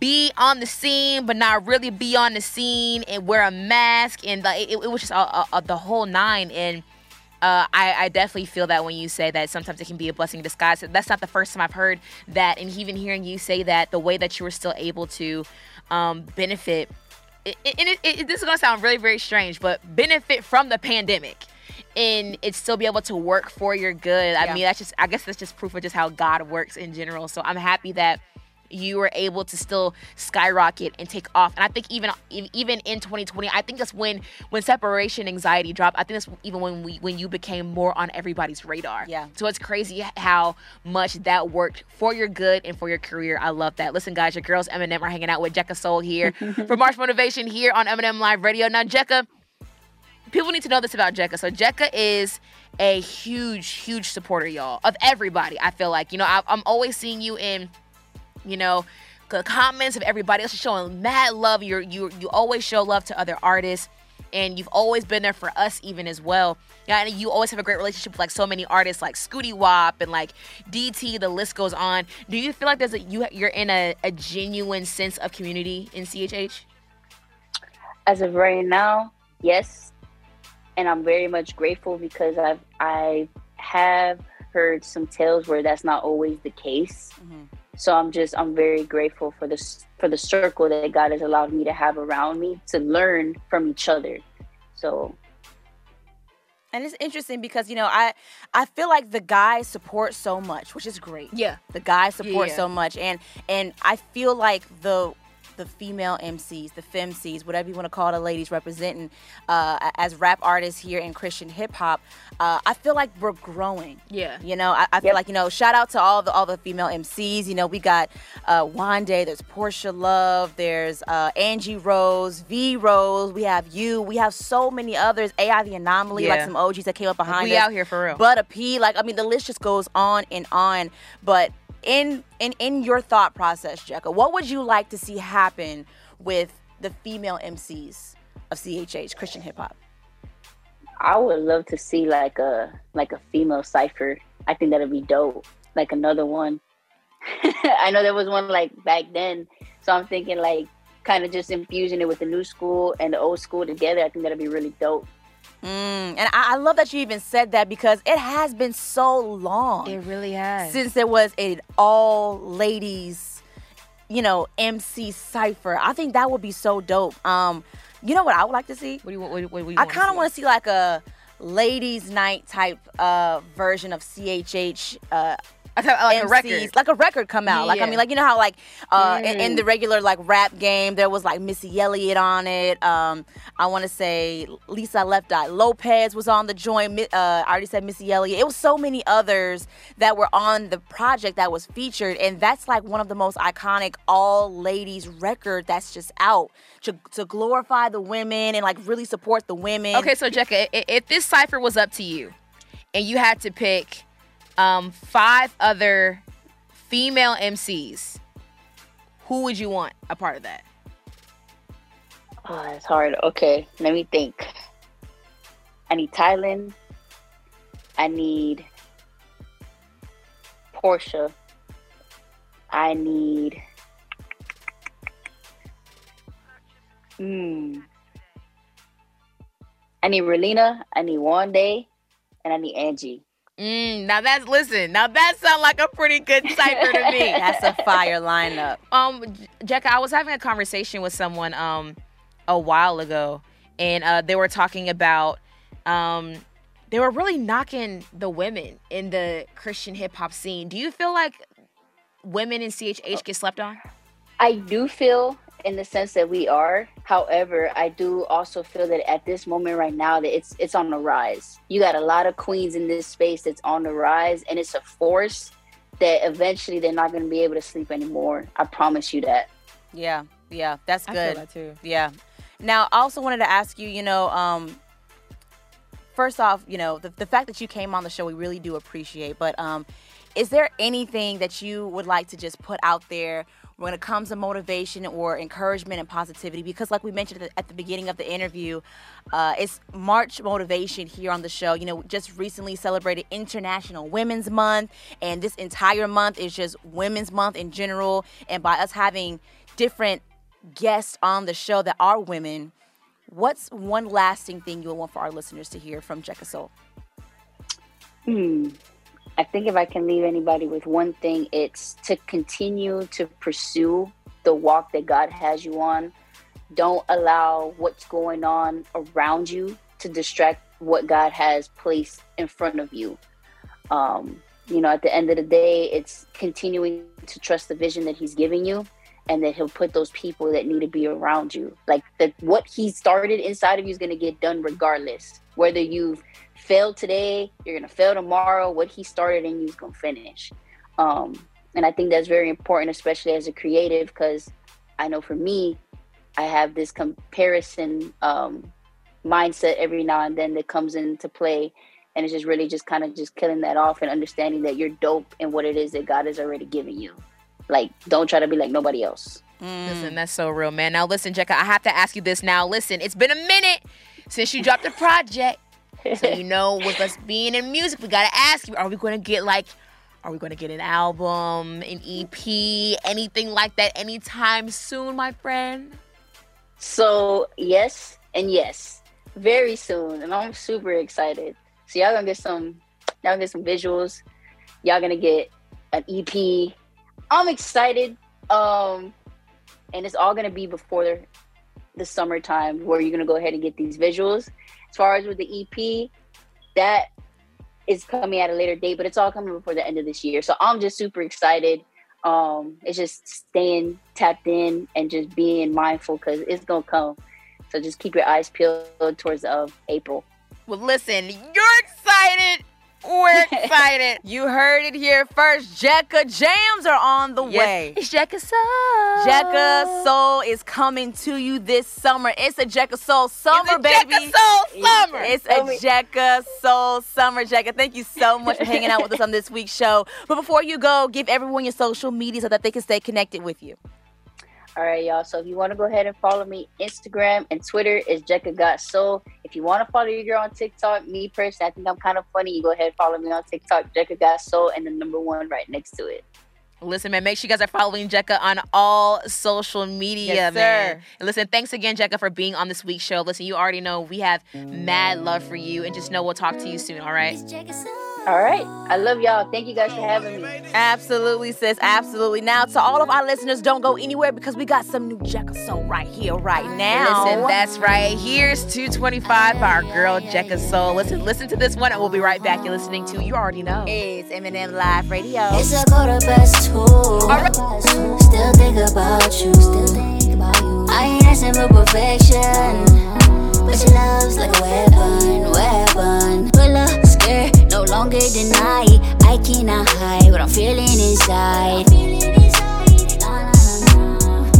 be on the scene but not really be on the scene and wear a mask and like it, it was just a, a, a- the whole nine and. Uh, I, I definitely feel that when you say that sometimes it can be a blessing in disguise. That's not the first time I've heard that, and even hearing you say that, the way that you were still able to um, benefit it, it, it, it- this is gonna sound really very strange, but benefit from the pandemic and it still be able to work for your good. I Yeah. mean, that's just I guess that's just proof of just how God works in general. So I'm happy that you were able to still skyrocket and take off. And I think even even in 2020, I think that's when when separation anxiety dropped. I think that's even when we when you became more on everybody's radar. Yeah. So it's crazy how much that worked for your good and for your career. I love that. Listen, guys, your girls M&M are hanging out with Jekasole here *laughs* for March Motivation here on M&M Live Radio. Now, Jekka, people need to know this about Jekka. So Jekka is a huge, huge supporter, y'all, of everybody. I feel like you know I, I'm always seeing you in, you know, the comments of everybody else is showing mad love. You're you you always show love to other artists. and you've always been there for us even as well. Yeah, and you always have a great relationship with like so many artists like Scootie Wop and like DT. The list goes on. Do you feel like there's a you you're in a, a genuine sense of community in CHH? As of right now, yes, and I'm very much grateful because I've I have heard some tales where that's not always the case. Mm-hmm. So I'm just I'm very grateful for this for the circle that God has allowed me to have around me to learn from each other. So And it's interesting because you know I I feel like the guys support so much, which is great. Yeah. the guys support Yeah. so much, and and I feel like the the female MCs, the femcs, whatever you want to call the ladies representing uh, as rap artists here in Christian hip hop, uh, I feel like we're growing. Yeah. You know, I, I feel like you know, shout out to all the all the female MCs. You know, we got uh, Wande, there's Portia Love, there's uh, Angie Rose, V Rose. We have you. We have so many others. AI the Anomaly, like some OGs that came up behind we us. out here for real. But a P, like I mean, the list just goes on and on. But in in in your thought process, Jekka, what would you like to see happen with the female MCs of CHH Christian hip hop? I would love to see like a like a female cipher. I think that'd be dope. Like another one. *laughs* I know there was one like back then, so I'm thinking like kind of just infusing it with the new school and the old school together. I think that'd be really dope. Mm, and I, I love that you even said that because it has been so long. It really has. since there was an all ladies, you know, MC cipher. I think that would be so dope. Um, you know what I would like to see? What do you what, what, what do you I kind of want to see like a ladies' night type uh version of CHH. Uh, Like a record. like a record come out. Like I mean, like you know how like uh in, Mm. in the regular like rap game there was like Missy Elliott on it. Um, I want to say Lisa Left Eye Lopez was on the joint. Uh, I already said Missy Elliott. It was so many others that were on the project that was featured, and that's like one of the most iconic all ladies record that's just out to to glorify the women and like really support the women. Okay, so Jekka, if this cipher was up to you, and you had to pick um, five other female MCs, who would you want a part of that? Oh, it's hard. Okay, let me think. I need Thailand. I need Portia. I need. Hmm. I need Relina. I need Wande, and I need Angie. Mm, now that's listen. Now that sounds like a pretty good cipher to me. *laughs* that's a fire lineup. Um, Jekka, I was having a conversation with someone um a while ago, and uh, they were talking about um they were really knocking the women in the Christian hip hop scene. Do you feel like women in CHH get slept on? I do feel in the sense that we are. However, I do also feel that at this moment right now that it's it's on the rise. You got a lot of queens in this space that's on the rise and it's a force that eventually they're not going to be able to sleep anymore. I promise you that. Yeah, yeah, that's I good. feel that too. Yeah. Now, I also wanted to ask you, you know, um, first off, you know, the, the fact that you came on the show, we really do appreciate. But um, is there anything that you would like to just put out there when it comes to motivation or encouragement and positivity? Because, like we mentioned at the, beginning of the interview, uh, it's March motivation here on the show. You know, just recently celebrated International Women's Month, and this entire month is just Women's Month in general. And by us having different guests on the show that are women, what's one lasting thing you want for our listeners to hear from Jekasole? Hmm. I think if I can leave anybody with one thing, it's to continue to pursue the walk that God has you on. Don't allow what's going on around you to distract what God has placed in front of you. Um, you know, at the end of the day, it's continuing to trust the vision that He's giving you and that He'll put those people that need to be around you. Like that, what He started inside of you is going to get done regardless. Whether you've failed today, you're gonna fail tomorrow. What he started and you is gonna finish. Um, and I think that's very important, especially as a creative, because I know for me, I have this comparison um, mindset every now and then that comes into play, and it's just really just kind of just killing that off and understanding that you're dope and what it is that God has already given you. Like, don't try to be like nobody else. Listen, that's so real, man. Now, listen, Jekka, I have to ask you this now. Listen, it's been a minute since you dropped the project, so you know, with us being in music, we gotta ask you: Are we gonna get like? Are we gonna get an album, an EP, anything like that anytime soon, my friend? So yes and yes, very soon, and I'm super excited. So y'all gonna get some, y'all gonna get some visuals. Y'all gonna get an EP. I'm excited. Um, and it's all gonna be before the summertime, where you're gonna go ahead and get these visuals. As far as with the EP, that is coming at a later date, but it's all coming before the end of this year. So I'm just super excited. Um, it's just staying tapped in and just being mindful because it's gonna come. So just keep your eyes peeled towards of April. Well, listen, you're excited. We're *laughs* excited. You heard it here first. Jekka Jams are on the way. It's *laughs* Jekasole. Jekka Soul is coming to you this summer. It's a Jekasole summer, it's a baby. Jekasole summer. It's a Jekka Soul summer, Jekka. Thank you so much for hanging out with us on this week's show. But before you go, give everyone your social media so that they can stay connected with you. All right, y'all. So if you want to go ahead and follow me, Instagram and Twitter is Jekka Got Soul. If you want to follow your girl on TikTok, me personally, I think I'm kind of funny. You go ahead and follow me on TikTok, Jekka Got Soul, and the number one right next to it. Listen, man, make sure you guys are following Jekka on all social media, Yes, man. sir. And listen, thanks again, Jekka, for being on this week's show. Listen, you already know we have mad love for you, and just know we'll talk to you soon, all right? All right. I love y'all. Thank you guys for having me. Absolutely, sis. Absolutely. Now, to all of our listeners, don't go anywhere because we got some new Jekka Soul right here, right now. Listen, that's right. Here's 225 by our girl, Jekasole. Listen, listen to this one, and we'll be right back. You're listening to, you already know. It's M&M Live Radio. It's a quarter past two. Still think about you. Still think about you. I ain't asking for perfection, but your love's like a weapon, weapon. Pull up, skirt, no longer deny. I cannot hide what I'm feeling inside.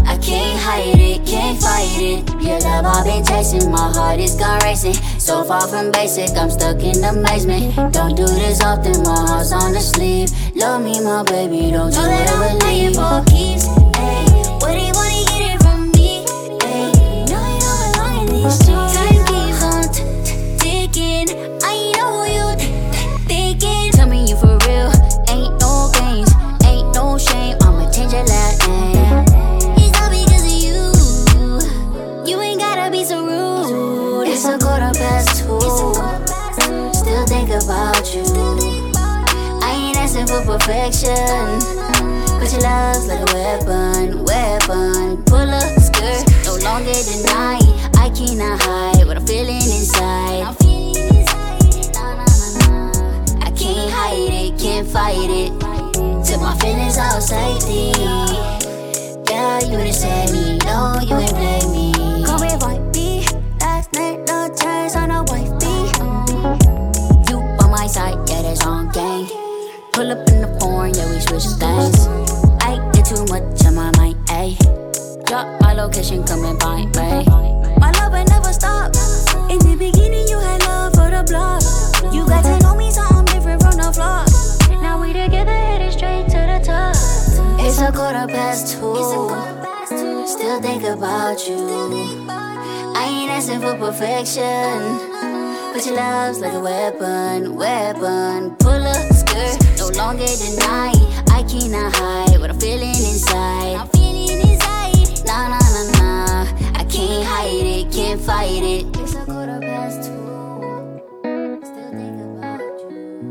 I can't hide it, can't fight it. Your love, I've been chasing. My heart is gone racing. So far from basic, I'm stuck in amazement. Don't do this often, my heart's on the sleeve. Love me, my baby, don't you ever leave. Perfection. But your love's like a weapon, weapon. Pull up skirt, no longer deny. I cannot hide what I'm feeling inside. I can't hide it, can't fight it. Took my feelings out safety. Yeah, you didn't save me, no, you ain't play me. Call me bee, last night, no chance on a wife bee. Mm. You on my side, yeah, that's on game. Pull up in the porn, yeah, we switch things. I get too much on my mind, ayy. Drop my location, come and find me. My love will never stop. In the beginning, you had love for the block. You got to know me something different from the flock. Now we together, headed straight to the top. It's a quarter past two. Still think about you. I ain't asking for perfection. But your love's like a weapon, weapon. Pull up skirt, longer deny. I cannot hide what I'm feeling inside. I'm feeling inside. Nah, nah, nah, nah. I can't hide it, can't fight it. It's a quarter past two.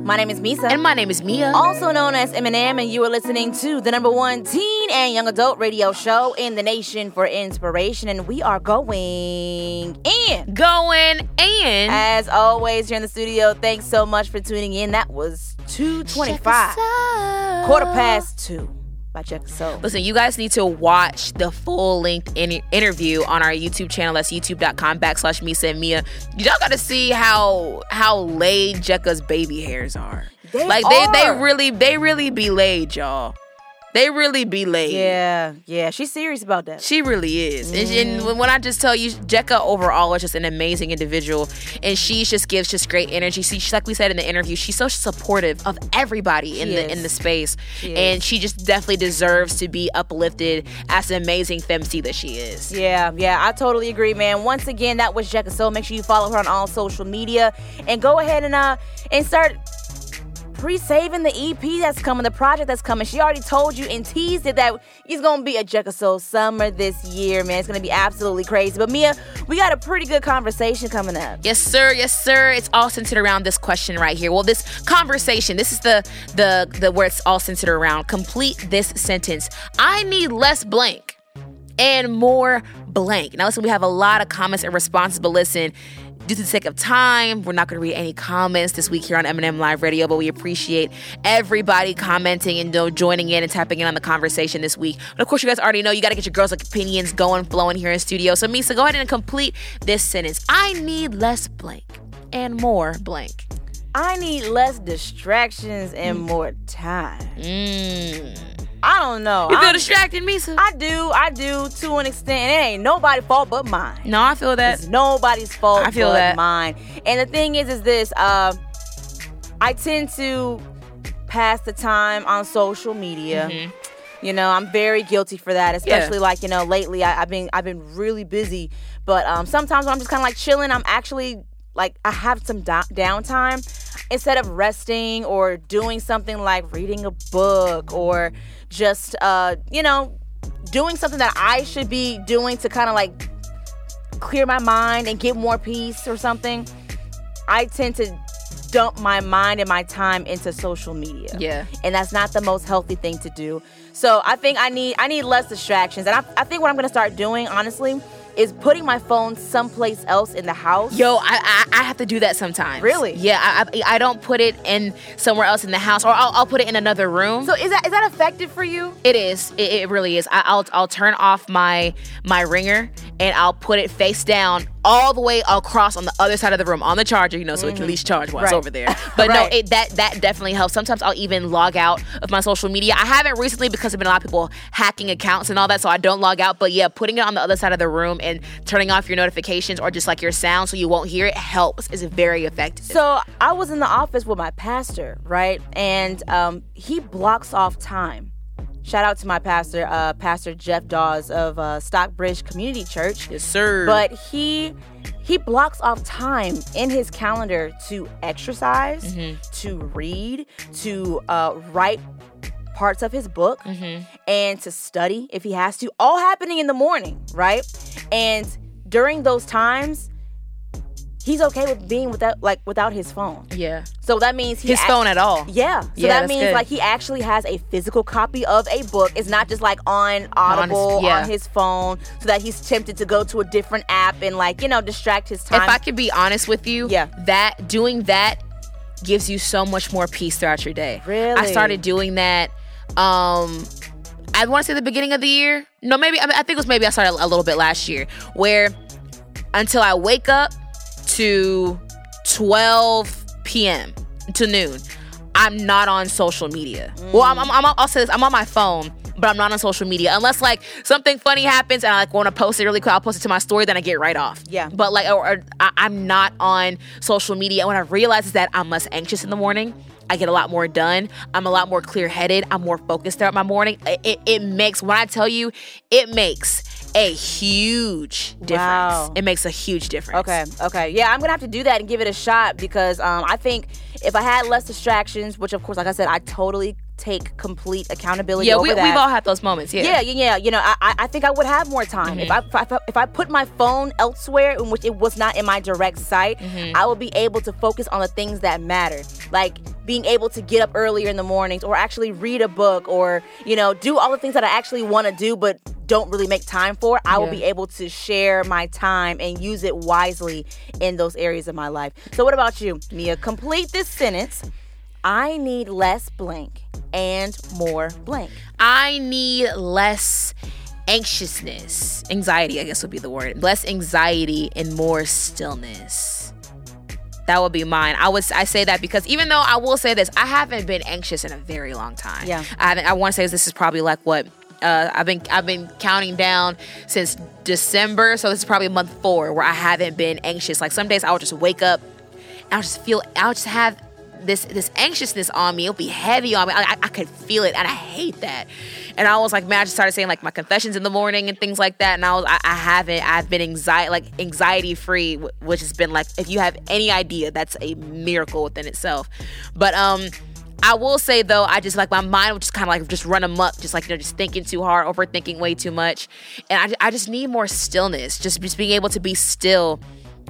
My name is Meesa. And my name is Meah. also known as M&M, and you are listening to the number one teen and young adult radio show in the nation for inspiration. And we are going in. Going and As always, here in the studio, thanks so much for tuning in. That was 225, quarter past two by Soul. Listen, you guys need to watch the full length in- interview on our YouTube channel. That's youtube.com backslash Meesa and Meah. Y'all got to see how how laid Jekka's baby hairs are. They like they they really they really be laid, y'all. They really be late. Yeah, yeah. She's serious about that. She really is. And- Mm-hmm. And, when I just tell you, Jekka overall is just an amazing individual, and she just gives just great energy. She, she- like we said in the interview, she's so supportive of everybody in She the is. in the space, She and she just definitely deserves to be uplifted as an amazing femc that she is. Yeah, yeah, I totally agree, man. Once again, that was Jekka So. Make sure you follow her on all social media and go ahead and uh and start pre-saving the EP that's coming, the project that's coming. She already told you and teased it that it's gonna be a Jekasole summer this year, man. It's gonna be absolutely crazy. But Meah, we got a pretty good conversation coming up. Yes, sir. Yes, sir. It's all centered around this question right here. Well, this conversation. This is the the the where it's all centered around. Complete this sentence. I need less blank and more blank. Now, listen. We have a lot of comments and responses, but listen. Due to the sake of time, we're not going to read any comments this week here on M&M Live Radio, but we appreciate everybody commenting and you know, joining in and tapping in on the conversation this week. But of course, you guys already know you got to get your girls' opinions going, flowing here in studio. So, Meesa, go ahead and complete this sentence. I need less blank and more blank. I need less distractions and more time. Mm. I don't know. You feel I'm- distracted, Meesa? I do, I do to an extent. and It ain't nobody's fault but mine. no, I feel that. It's nobody's fault I feel but that. mine. And the thing is, is this: uh, I tend to pass the time on social media. You know, I'm very guilty for that, especially like you know lately. I, I've been I've been really busy, but um, sometimes when I'm just kind of like chilling, I'm actually like I have some da- downtime. Instead of resting or doing something like reading a book or just uh, you know doing something that I should be doing to kind of like clear my mind and get more peace or something, I tend to dump my mind and my time into social media. Yeah. And that's not the most healthy thing to do. So I think I need I need less distractions. And I, I think what I'm gonna start doing, honestly, is putting my phone someplace else in the house. Yo, I, I I have to do that sometimes. Really? Yeah, I, I I don't put it in somewhere else in the house, or I'll, I'll put it in another room. So is that is that effective for you? It is. It, it really is. I, I'll I'll turn off my my ringer and I'll put it face down all the way across on the other side of the room on the charger, you know, so it can at least charge while it's Mm-hmm. Over there. *laughs* But Right. no, it that that definitely helps. Sometimes I'll even log out of my social media. I haven't recently because there've been a lot of people hacking accounts and all that, so I don't log out. But yeah, putting it on the other side of the room and turning off your notifications or just like your sound so you won't hear it helps. Is very effective. So I was in the office with my pastor, right? And um, he blocks off time. Shout out to my pastor, uh, Pastor Jeff Dawes of uh, Stockbridge Community Church. yes, sir. But he he blocks off time in his calendar to exercise, Mm-hmm. to read, to uh, write parts of his book, Mm-hmm. and to study if he has to. All happening in the morning, right? And during those times, he's okay with being without like without his phone. yeah, So that means he his act- phone at all. Yeah. So Yeah, that means good. like he actually has a physical copy of a book. It's not just like on Audible yeah. on his phone so that he's tempted to go to a different app and like, you know, distract his time. If I could be honest with you, Yeah. that doing that gives you so much more peace throughout your day. Really, I started doing that. Um, I want to say the beginning of the year. No, maybe I, mean, I think it was maybe I started a little bit last year, where until I wake up to 12 p.m. to noon, I'm not on social media. Well, I'm, I'm, I'm, I'll say this: I'm on my phone. But I'm not on social media unless like something funny happens and I like want to post it really quick. I'll post it to my story, then I get right off. Yeah. But like, or, or I, I'm not on social media. And what I realize is that I'm less anxious in the morning. I get a lot more done. I'm a lot more clear headed. I'm more focused throughout my morning. It, it, it makes, when I tell you, it makes a huge difference. Wow. It makes a huge difference. Okay, okay. Yeah, I'm gonna have to do that and give it a shot because um, I think if I had less distractions, which of course, like I said, I totally take complete accountability Yeah, we, that. we've all had those moments. Yeah. Yeah, yeah, yeah. You know, I, I- think I would have more time mm-hmm. if, I, if I if I put my phone elsewhere in which it was not in my direct sight. Mm-hmm. I would be able to focus on the things that matter, like being able to get up earlier in the mornings, or actually read a book, or you know, do all the things that I actually want to do, but don't really make time for. I will be able to share my time and use it wisely in those areas of my life. So, what about you, Meah? Complete this sentence. I need less blank and more blank. I need less anxiousness. Anxiety, I guess would be the word. Less anxiety and more stillness. That would be mine. I was I say that because even though I will say this, I haven't been anxious in a very long time. Yeah. I haven't, I want to say this is probably like what uh, I've been I've been counting down since December, so this is probably month four where I haven't been anxious. Like some days I'll just wake up, and I'll just feel I'll just have this this anxiousness on me. It'll be heavy on me. I, I, could feel it, and I hate that. And I was like, man, I just started saying like my confessions in the morning and things like that. And I was, I, I haven't, I've been anxiety like anxiety free, which has been like, if you have any idea, that's a miracle within itself. But um. I will say though, I just like my mind would just kind of like just run amok, just like you know, just thinking too hard, overthinking way too much, and I, I just need more stillness, just just being able to be still,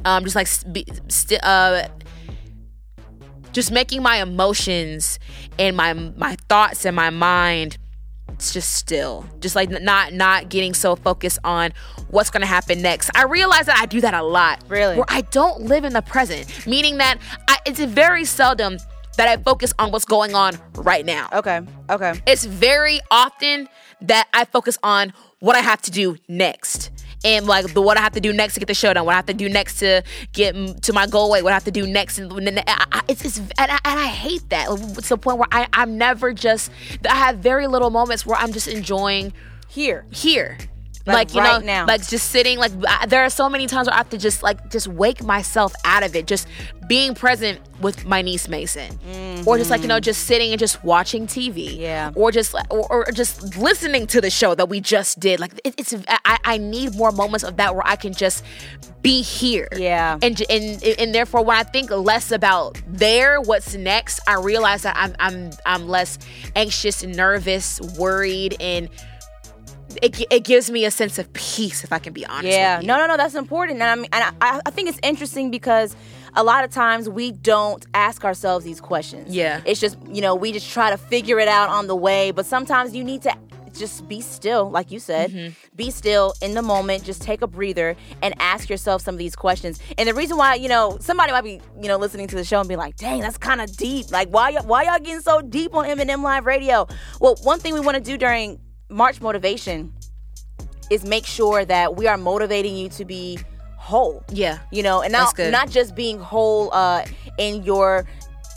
um, just like be, sti- uh, just making my emotions and my my thoughts and my mind it's just still just like not not getting so focused on what's going to happen next i realize that i do that a lot Really? where i don't live in the present meaning that I, it's very seldom that i focus on what's going on right now Okay. Okay. it's very often that I focus on what I have to do next. And like the what I have to do next to get the show done, what I have to do next to get m- to my goal weight, what I have to do next, and and I- I- it's, it's and, I, and I hate that. It's the point where I I'm never just I have very little moments where I'm just enjoying Here. here. Like, Like, you right know, now. like just sitting. Like I, there are so many times where I have to just like just wake myself out of it. Just being present with my niece Mason, or just like you know, just sitting and just watching TV. Mm-hmm. Yeah. Or just or, or just listening to the show that we just did. Like it, it's I, I need more moments of that where I can just be here. Yeah. And and and therefore, when I think less about there, what's next, I realize that I'm I'm I'm less anxious, nervous, worried, and it, it gives me a sense of peace if I can be honest. Yeah, with you. no, no, no, that's important. And I mean, and I, I think it's interesting because a lot of times we don't ask ourselves these questions. Yeah. it's just you know we just try to figure it out on the way. But sometimes you need to just be still, like you said, Mm-hmm. be still in the moment. Just take a breather and ask yourself some of these questions. And the reason why you know somebody might be you know listening to the show and be like, "Dang, that's kind of deep. Like, why y- why y'all getting so deep on M&M Live Radio?" Well, one thing we want to do during March motivation is make sure that we are motivating you to be whole. Yeah. You know, and not not just being whole uh in your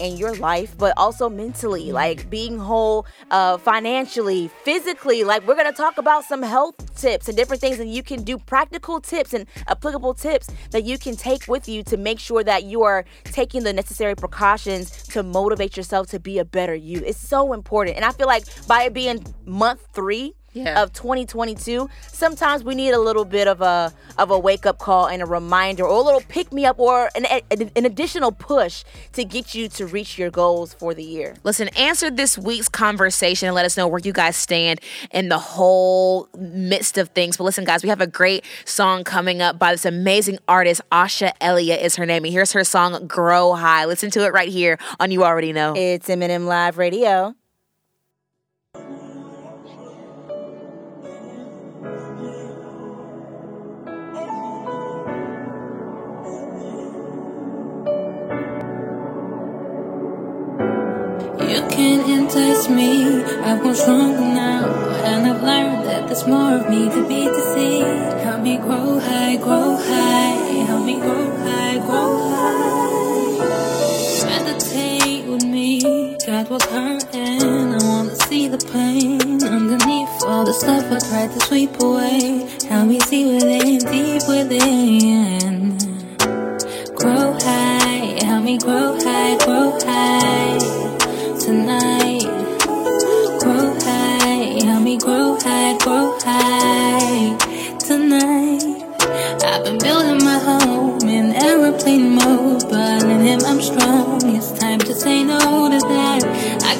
in your life, but also mentally, like being whole uh financially, physically. Like we're gonna talk about some health tips and different things, and you can do practical tips and applicable tips that you can take with you to make sure that you are taking the necessary precautions to motivate yourself to be a better you. It's so important. And I feel like by it being month three, Yeah. of 2022 sometimes we need a little bit of a of a wake up call and a reminder or a little pick me up or an, an, an additional push to get you to reach your goals for the year Listen, answer this week's conversation and let us know where you guys stand in the whole midst of things. But listen, guys, we have a great song coming up by this amazing artist. Asha Elliott is her name. And here's her song, Grow High. Listen to it right here on You Already Know. it's M&M Live Radio me. I've grown stronger now, and I've learned that there's more of me to be to see. Help me grow high, grow high. Help me grow high, grow high. Meditate with me. God was hurting. I wanna see the pain underneath all the stuff I tried to sweep away. Help me see within, deep within. Grow high, help me grow high, grow high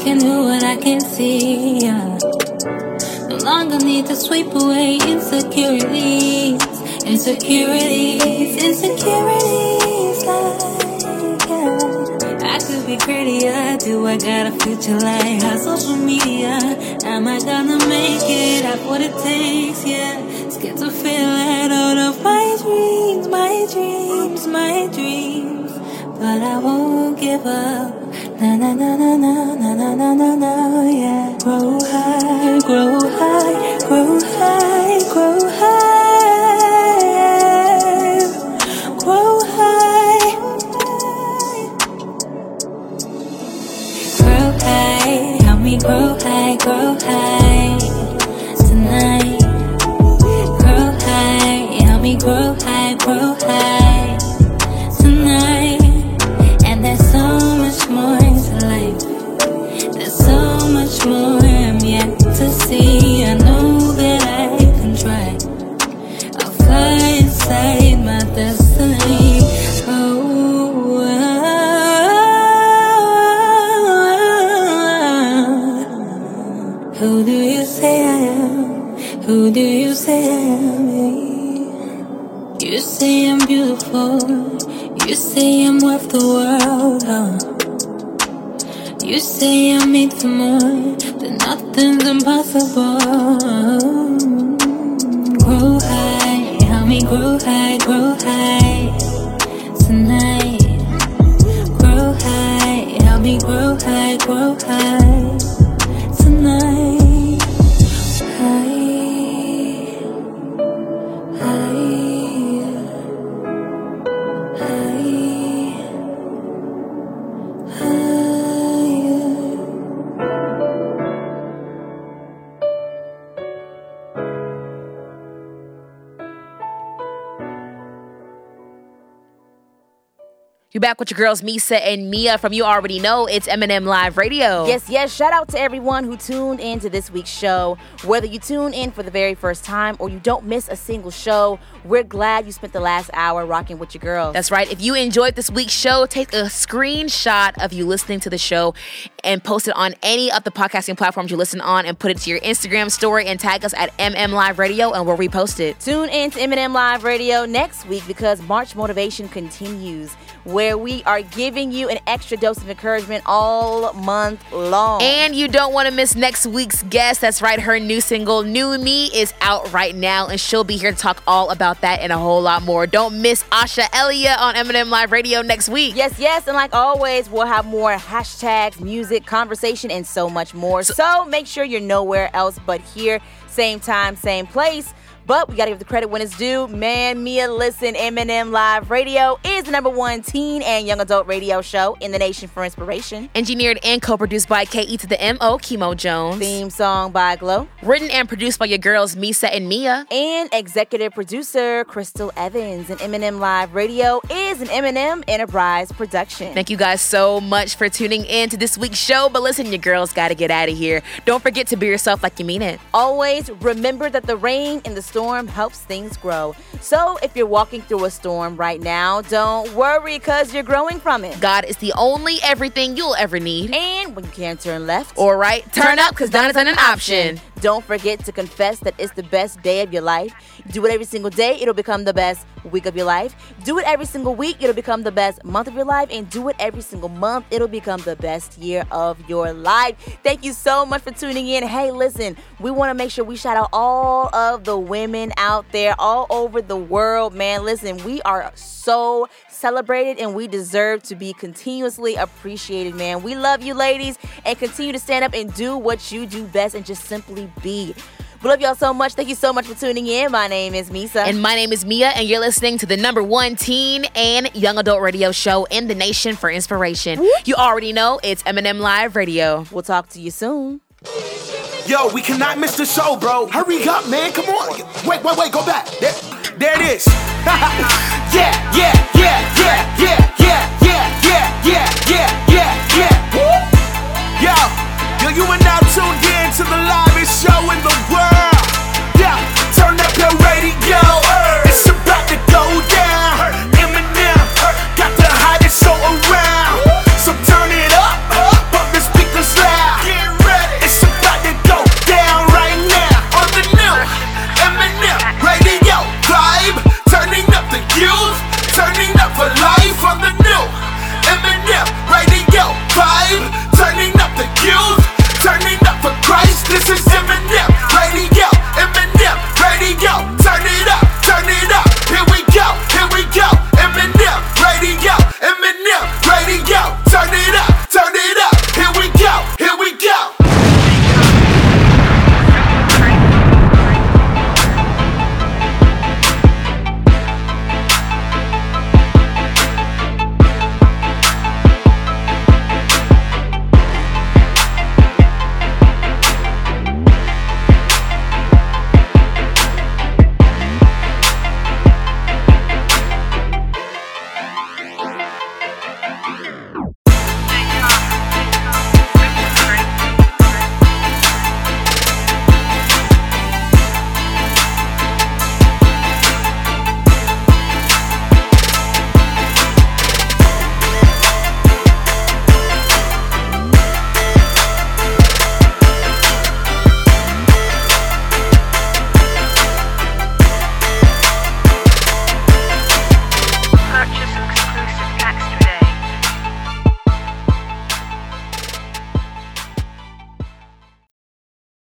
can do what I can see. yeah. No longer need to sweep away insecurities, insecurities, insecurities. Like yeah. I could be prettier. Do I got a future like how social media? Am I gonna make it? Have what it takes? Yeah, scared to feel it out of my dreams, my dreams, my dreams. But I won't give up. Na na na na na na na na na na yeah. Grow high, grow high, grow high, grow high, grow high, grow high. Help me grow high, grow high. With your girls Meesa and Meah from You Already Know. It's M&M Live Radio. Yes, yes. Shout out to everyone who tuned in to this week's show. Whether you tune in for the very first time or you don't miss a single show, we're glad you spent the last hour rocking with your girls. That's right. If you enjoyed this week's show, take a screenshot of you listening to the show and post it on any of the podcasting platforms you listen on and put it to your Instagram story and tag us at MM Live Radio and we'll repost it. Tune in to M&M Live Radio next week because March Motivation continues, where we are giving you an extra dose of encouragement all month long. And you don't want to miss next week's guest. That's right, her new single, New Me, is out right now, and she'll be here to talk all about that and a whole lot more. Don't miss Asha Elia on M&M Live Radio next week. Yes, yes, and like always, we'll have more hashtags, music, conversation, and so much more. So, make sure you're nowhere else but here, same time, same place. But we gotta give the credit when it's due. Man, Meah, listen, M&M Live Radio is the number one teen and young adult radio show in the nation for inspiration. Engineered and co-produced by KE to the MO, Chemo Jones. Theme song by Glow. Written and produced by your girls Meesa and Meah. And executive producer Crystal Evans. And M&M Live Radio is an M&M Enterprise production. Thank you guys so much for tuning in to this week's show. But listen, your girls gotta get out of here. Don't forget to be yourself like you mean it. Always remember that the rain and the storm helps things grow. So if you're walking through a storm right now, don't worry because you're growing from it. God is the only everything you'll ever need. And when you can't turn left or right, turn, up because none is an option. Don't forget to confess that it's the best day of your life. Do it every single day, it'll become the best week of your life. Do it every single week, it'll become the best month of your life. And do it every single month, it'll become the best year of your life. Thank you so much for tuning in. Hey, listen, we want to make sure we shout out all of the women out there all over the world. Man, listen, we are so celebrated and we deserve to be continuously appreciated, man. We love you, ladies, and continue to stand up and do what you do best and just simply be. We love y'all so much. Thank you so much for tuning in. My name is Meesa. And my name is Meah, and you're listening to the number one teen and young adult radio show in the nation for inspiration. You already know it's M&M Live Radio. We'll talk to you soon. Yo, we cannot miss the show, bro. Hurry up, man. Come on. Wait, wait, wait. Go back. There, there it is. *laughs* yeah, yeah, yeah, yeah, yeah,